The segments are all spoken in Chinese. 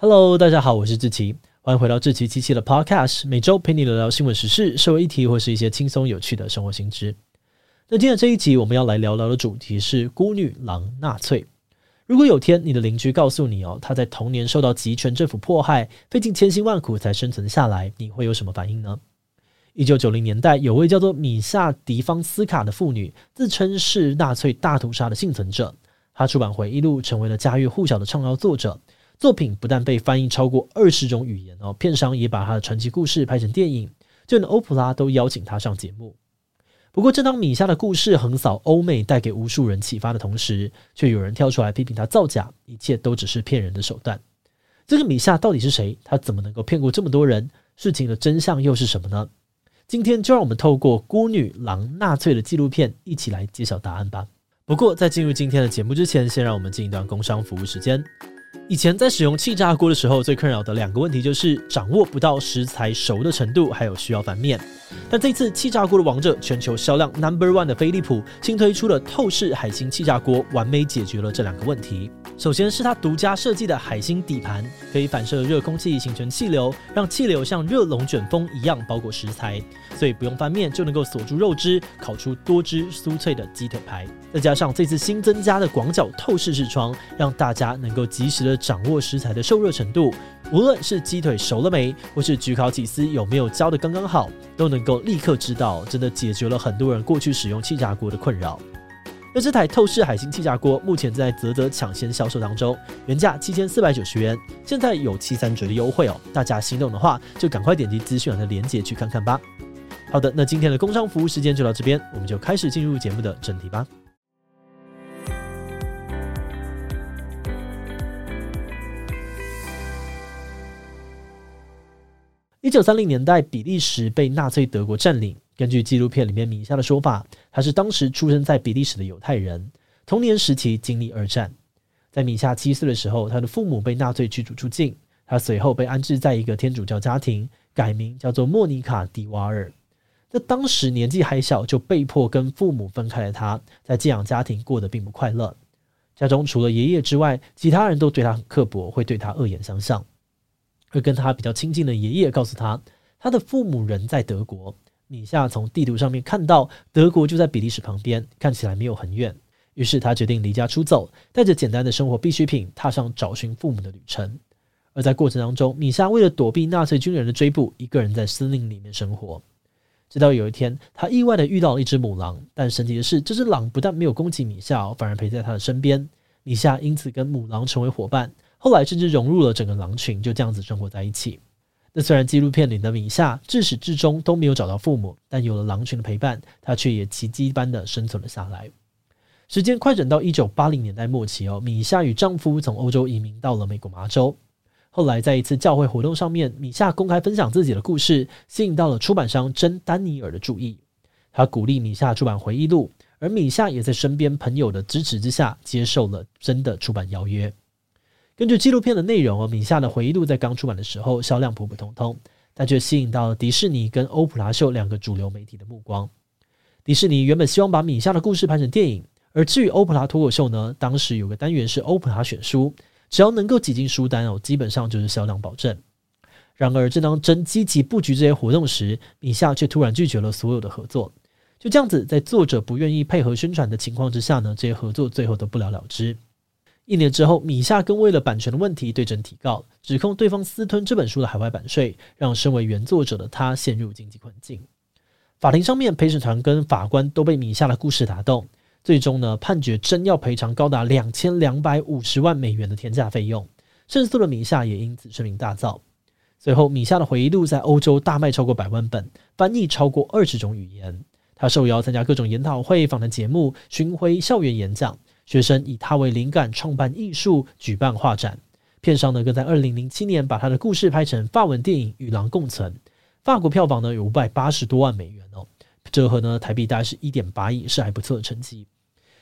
Hello，大家好，我是志奇，欢迎回到志奇七七的 Podcast，每周陪你聊聊新闻时事、社会议题或是一些轻松有趣的生活新知。那今天这一集我们要来聊聊的主题是孤女郎纳粹。如果有天你的邻居告诉你哦，他在童年受到极权政府迫害，费尽千辛万苦才生存下来，你会有什么反应呢？一九九零年代，有位叫做米夏·迪方斯卡的妇女，自称是纳粹大屠杀的幸存者。她出版回忆录，成为了家喻户晓的畅销作者。作品不但被翻译超过二十种语言哦，片商也把他的传奇故事拍成电影，就连欧普拉都邀请他上节目。不过，正当米夏的故事横扫欧美，带给无数人启发的同时，却有人跳出来批评他造假，一切都只是骗人的手段。这个米夏到底是谁？他怎么能够骗过这么多人？事情的真相又是什么呢？今天就让我们透过《孤女郎纳粹》的纪录片，一起来揭晓答案吧。不过，在进入今天的节目之前，先让我们进一段工商服务时间。以前在使用气炸锅的时候，最困扰的两个问题就是掌握不到食材熟的程度，还有需要翻面。但这次气炸锅的王者，全球销量 Number One 的飞利浦新推出了透视海星气炸锅，完美解决了这两个问题。首先是它独家设计的海星底盘，可以反射热空气形成气流，让气流像热龙卷风一样包裹食材，所以不用翻面就能够锁住肉汁，烤出多汁酥脆的鸡腿排。再加上这次新增加的广角透视视窗，让大家能够及时的掌握食材的受热程度，无论是鸡腿熟了没，或是焗烤起司有没有焦得刚刚好，都能够立刻知道，真的解决了很多人过去使用气炸锅的困扰。那这台透视海星气炸锅目前在泽泽抢先销售当中，原价七千四百九十元，现在有七三折的优惠哦，大家心动的话就赶快点击资讯栏的链接去看看吧。好的，那今天的工商服务时间就到这边，我们就开始进入节目的正题吧。一九三零年代，比利时被纳粹德国占领。根据纪录片里面米夏的说法，他是当时出生在比利时的犹太人，童年时期经历二战。在米夏七岁的时候，他的父母被纳粹驱逐出境，他随后被安置在一个天主教家庭，改名叫做莫妮卡·迪瓦尔。在当时年纪还小，就被迫跟父母分开了他，他在寄养家庭过得并不快乐。家中除了爷爷之外，其他人都对他很刻薄，会对他恶言相向。而跟他比较亲近的爷爷告诉他，他的父母人在德国。米夏从地图上面看到德国就在比利时旁边，看起来没有很远。于是他决定离家出走，带着简单的生活必需品，踏上找寻父母的旅程。而在过程当中，米夏为了躲避纳粹军人的追捕，一个人在森林里面生活。直到有一天，他意外的遇到了一只母狼，但神奇的是，这只狼不但没有攻击米夏，反而陪在他的身边。米夏因此跟母狼成为伙伴。后来甚至融入了整个狼群，就这样子生活在一起。那虽然纪录片里的米夏至始至终都没有找到父母，但有了狼群的陪伴，他却也奇迹般的生存了下来。时间快转到一九八零年代末期哦，米夏与丈夫从欧洲移民到了美国麻州。后来在一次教会活动上面，米夏公开分享自己的故事，吸引到了出版商珍·丹尼尔的注意。他鼓励米夏出版回忆录，而米夏也在身边朋友的支持之下，接受了珍的出版邀约。根据纪录片的内容，米夏的回忆录在刚出版的时候销量普普通通，但却吸引到了迪士尼跟欧普拉秀两个主流媒体的目光。迪士尼原本希望把米夏的故事拍成电影，而至于欧普拉脱口秀呢，当时有个单元是欧普拉选书，只要能够挤进书单哦，基本上就是销量保证。然而，正当珍积极布局这些活动时，米夏却突然拒绝了所有的合作。就这样子，在作者不愿意配合宣传的情况之下呢，这些合作最后都不了了之。一年之后，米夏更为了版权的问题对珍提告，指控对方私吞这本书的海外版税，让身为原作者的他陷入经济困境。法庭上面，陪审团跟法官都被米夏的故事打动，最终呢，判决真要赔偿高达两千两百五十万美元的天价费用。胜诉的米夏也因此声名大噪。随后，米夏的回忆录在欧洲大卖超过百万本，翻译超过二十种语言。他受邀参加各种研讨会、访谈节目、巡回校园演讲。学生以他为灵感创办艺术，举办画展。片商呢，更在二零零七年把他的故事拍成法文电影《与狼共存》，法国票房呢有五百八十多万美元哦，折合呢台币大概是一点八亿，是还不错的成绩。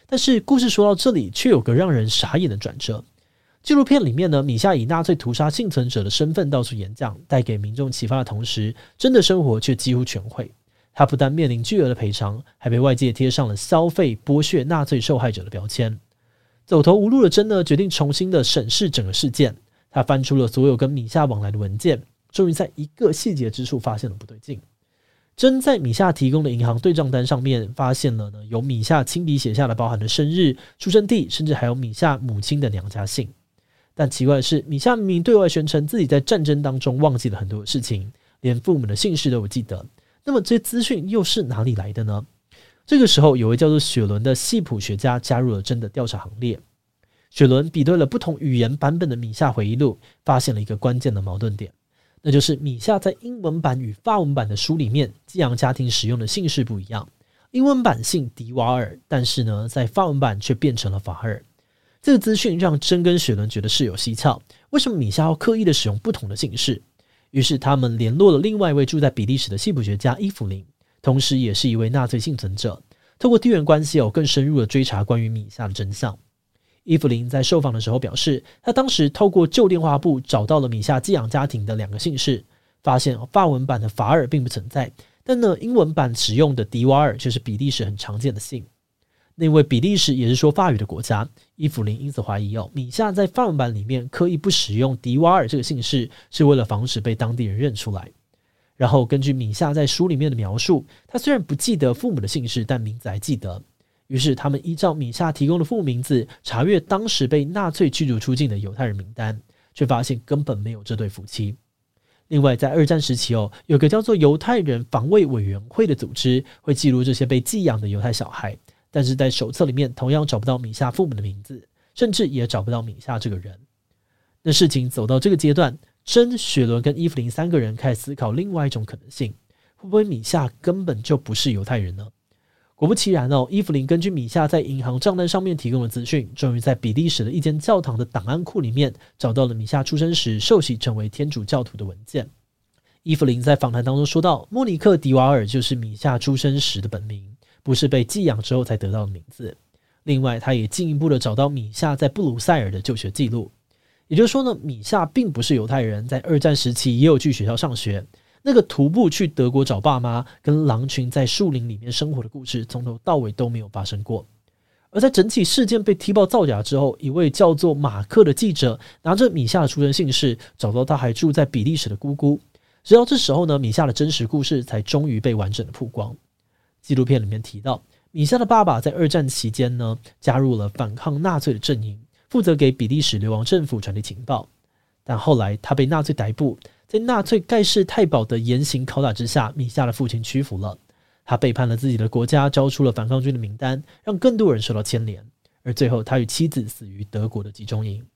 但是故事说到这里，却有个让人傻眼的转折。纪录片里面呢，米夏以纳粹屠杀幸存者的身份到处演讲，带给民众启发的同时，真的生活却几乎全毁。他不但面临巨额的赔偿，还被外界贴上了消费剥削纳粹受害者的标签。走投无路的珍呢，决定重新的审视整个事件。他翻出了所有跟米夏往来的文件，终于在一个细节之处发现了不对劲。真在米夏提供的银行对账单上面发现了呢，有米夏亲笔写下的包含的生日、出生地，甚至还有米夏母亲的娘家姓。但奇怪的是，米夏明明对外宣称自己在战争当中忘记了很多的事情，连父母的姓氏都不记得。那么这些资讯又是哪里来的呢？这个时候，有位叫做雪伦的系谱学家加入了真的调查行列。雪伦比对了不同语言版本的米夏回忆录，发现了一个关键的矛盾点。那就是米夏在英文版与法文版的书里面，寄养家庭使用的姓氏不一样。英文版姓迪瓦尔，但是呢，在法文版却变成了法尔。这个资讯让珍跟雪伦觉得事有蹊跷。为什么米夏要刻意的使用不同的姓氏？于是他们联络了另外一位住在比利时的系谱学家伊芙琳，同时也是一位纳粹幸存者。透过地缘关系，有更深入的追查关于米夏的真相。伊芙琳在受访的时候表示，她当时透过旧电话簿找到了米夏寄养家庭的两个姓氏，发现法文版的法尔并不存在，但呢，英文版使用的迪瓦尔却是比利时很常见的姓。那位比利时也是说法语的国家，伊芙琳因此怀疑哦，米夏在范文版里面刻意不使用迪瓦尔这个姓氏，是为了防止被当地人认出来。然后根据米夏在书里面的描述，他虽然不记得父母的姓氏，但名字还记得。于是，他们依照米夏提供的父母名字查阅当时被纳粹驱逐出境的犹太人名单，却发现根本没有这对夫妻。另外，在二战时期哦，有个叫做犹太人防卫委员会的组织会记录这些被寄养的犹太小孩，但是在手册里面同样找不到米夏父母的名字，甚至也找不到米夏这个人。那事情走到这个阶段，珍、雪伦跟伊芙琳三个人开始思考另外一种可能性：会不会米夏根本就不是犹太人呢？果不其然哦，伊芙琳根据米夏在银行账单上面提供的资讯，终于在比利时的一间教堂的档案库里面找到了米夏出生时受洗成为天主教徒的文件。伊芙琳在访谈当中说到，莫尼克·迪瓦尔就是米夏出生时的本名，不是被寄养之后才得到的名字。另外，他也进一步的找到米夏在布鲁塞尔的就学记录，也就是说呢，米夏并不是犹太人，在二战时期也有去学校上学。那个徒步去德国找爸妈，跟狼群在树林里面生活的故事，从头到尾都没有发生过。而在整起事件被踢爆造假之后，一位叫做马克的记者拿着米夏的出生姓氏，找到他还住在比利时的姑姑。直到这时候呢，米夏的真实故事才终于被完整的曝光。纪录片里面提到，米夏的爸爸在二战期间呢，加入了反抗纳粹的阵营，负责给比利时流亡政府传递情报。但后来他被纳粹逮捕。在纳粹盖世太保的严刑拷打之下，米夏的父亲屈服了。他背叛了自己的国家，交出了反抗军的名单，让更多人受到牵连。而最后，他与妻子死于德国的集中营。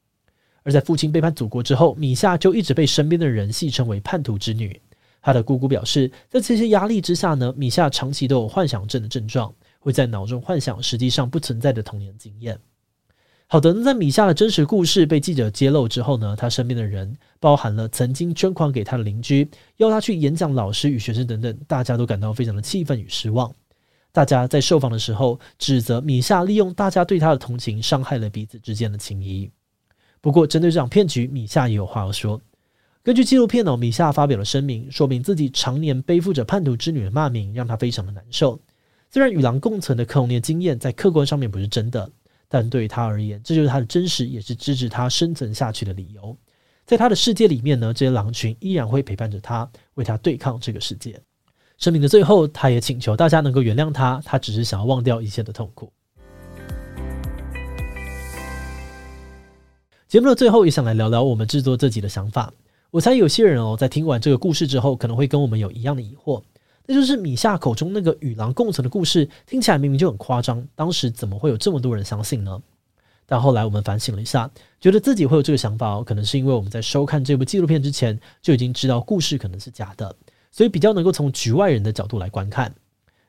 而在父亲背叛祖国之后，米夏就一直被身边的人戏称为“叛徒之女”。他的姑姑表示，在这些压力之下呢，米夏长期都有幻想症的症状，会在脑中幻想实际上不存在的童年经验。好的，那在米夏的真实故事被记者揭露之后呢，他身边的人，包含了曾经捐款给他的邻居，邀他去演讲老师与学生等等，大家都感到非常的气愤与失望。大家在受访的时候指责米夏利用大家对他的同情，伤害了彼此之间的情谊。不过，针对这场骗局，米夏也有话要说。根据纪录片呢，米夏发表了声明，说明自己常年背负着叛徒之女的骂名，让他非常的难受。虽然与狼共存的克隆年经验在客观上面不是真的。但对于他而言，这就是他的真实，也是支持他生存下去的理由。在他的世界里面呢，这些狼群依然会陪伴着他，为他对抗这个世界。声明的最后，他也请求大家能够原谅他，他只是想要忘掉一切的痛苦。节目的最后，也想来聊聊我们制作这集的想法。我猜有些人哦，在听完这个故事之后，可能会跟我们有一样的疑惑。那就是米夏口中那个与狼共存的故事，听起来明明就很夸张，当时怎么会有这么多人相信呢？但后来我们反省了一下，觉得自己会有这个想法哦，可能是因为我们在收看这部纪录片之前就已经知道故事可能是假的，所以比较能够从局外人的角度来观看。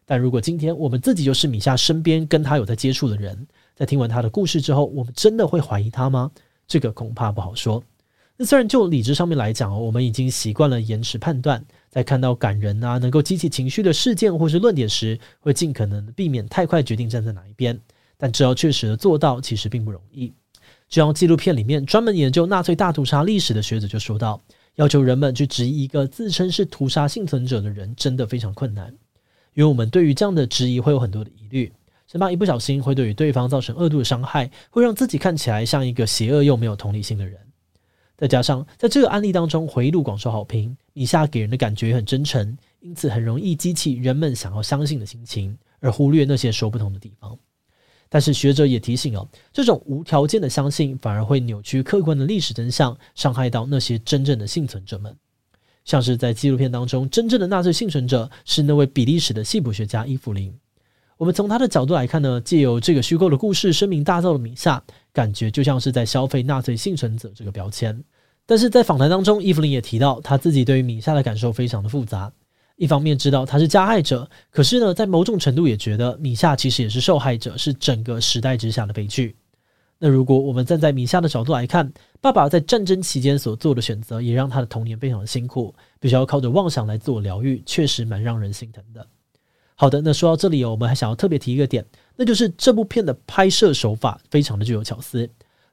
但如果今天我们自己就是米夏身边跟他有在接触的人，在听完他的故事之后，我们真的会怀疑他吗？这个恐怕不好说。虽然就理智上面来讲哦，我们已经习惯了延迟判断。在看到感人啊，能够激起情绪的事件或是论点时，会尽可能避免太快决定站在哪一边。但只要确实的做到，其实并不容易。就像纪录片里面专门研究纳粹大屠杀历史的学者就说到，要求人们去质疑一个自称是屠杀幸存者的人，真的非常困难。因为我们对于这样的质疑会有很多的疑虑，生怕一不小心会对于对方造成恶度的伤害，会让自己看起来像一个邪恶又没有同理心的人。再加上在这个案例当中回忆录广受好评，米夏给人的感觉也很真诚，因此很容易激起人们想要相信的心情，而忽略那些说不通的地方。但是学者也提醒哦，这种无条件的相信反而会扭曲客观的历史真相，伤害到那些真正的幸存者们。像是在纪录片当中，真正的纳粹幸存者是那位比利时的系谱学家伊芙琳。我们从他的角度来看呢，借由这个虚构的故事声名大噪的米夏，感觉就像是在消费纳粹幸存者这个标签。但是在访谈当中，伊芙琳也提到，他自己对于米夏的感受非常的复杂。一方面知道他是加害者，可是呢，在某种程度也觉得米夏其实也是受害者，是整个时代之下的悲剧。那如果我们站在米夏的角度来看，爸爸在战争期间所做的选择，也让他的童年非常的辛苦，必须要靠着妄想来自我疗愈，确实蛮让人心疼的。好的，那说到这里，我们还想要特别提一个点，那就是这部片的拍摄手法非常的具有巧思，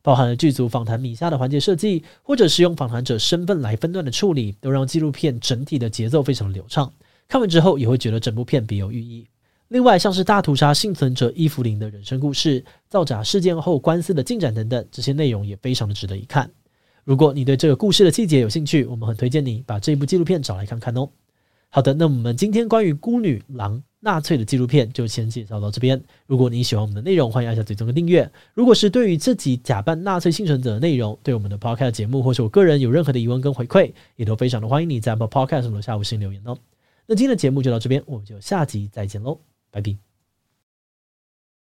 包含了剧组访谈米夏的环节设计，或者是用访谈者身份来分段的处理，都让纪录片整体的节奏非常流畅。看完之后也会觉得整部片别有寓意。另外，像是大屠杀幸存者伊芙琳的人生故事、造假事件后官司的进展等等，这些内容也非常的值得一看。如果你对这个故事的细节有兴趣，我们很推荐你把这部纪录片找来看看哦。好的，那我们今天关于孤女郎纳粹的纪录片就先介绍到这边。如果你喜欢我们的内容，欢迎按下追踪跟订阅。如果是对于自己假扮纳粹幸存者的内容，对我们的 Podcast 节目或是我个人有任何的疑问跟回馈，也都非常的欢迎你在 Apple Podcast 留下五星留言哦。那今天的节目就到这边，我们就下集再见喽，拜拜。